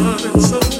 heart and soul.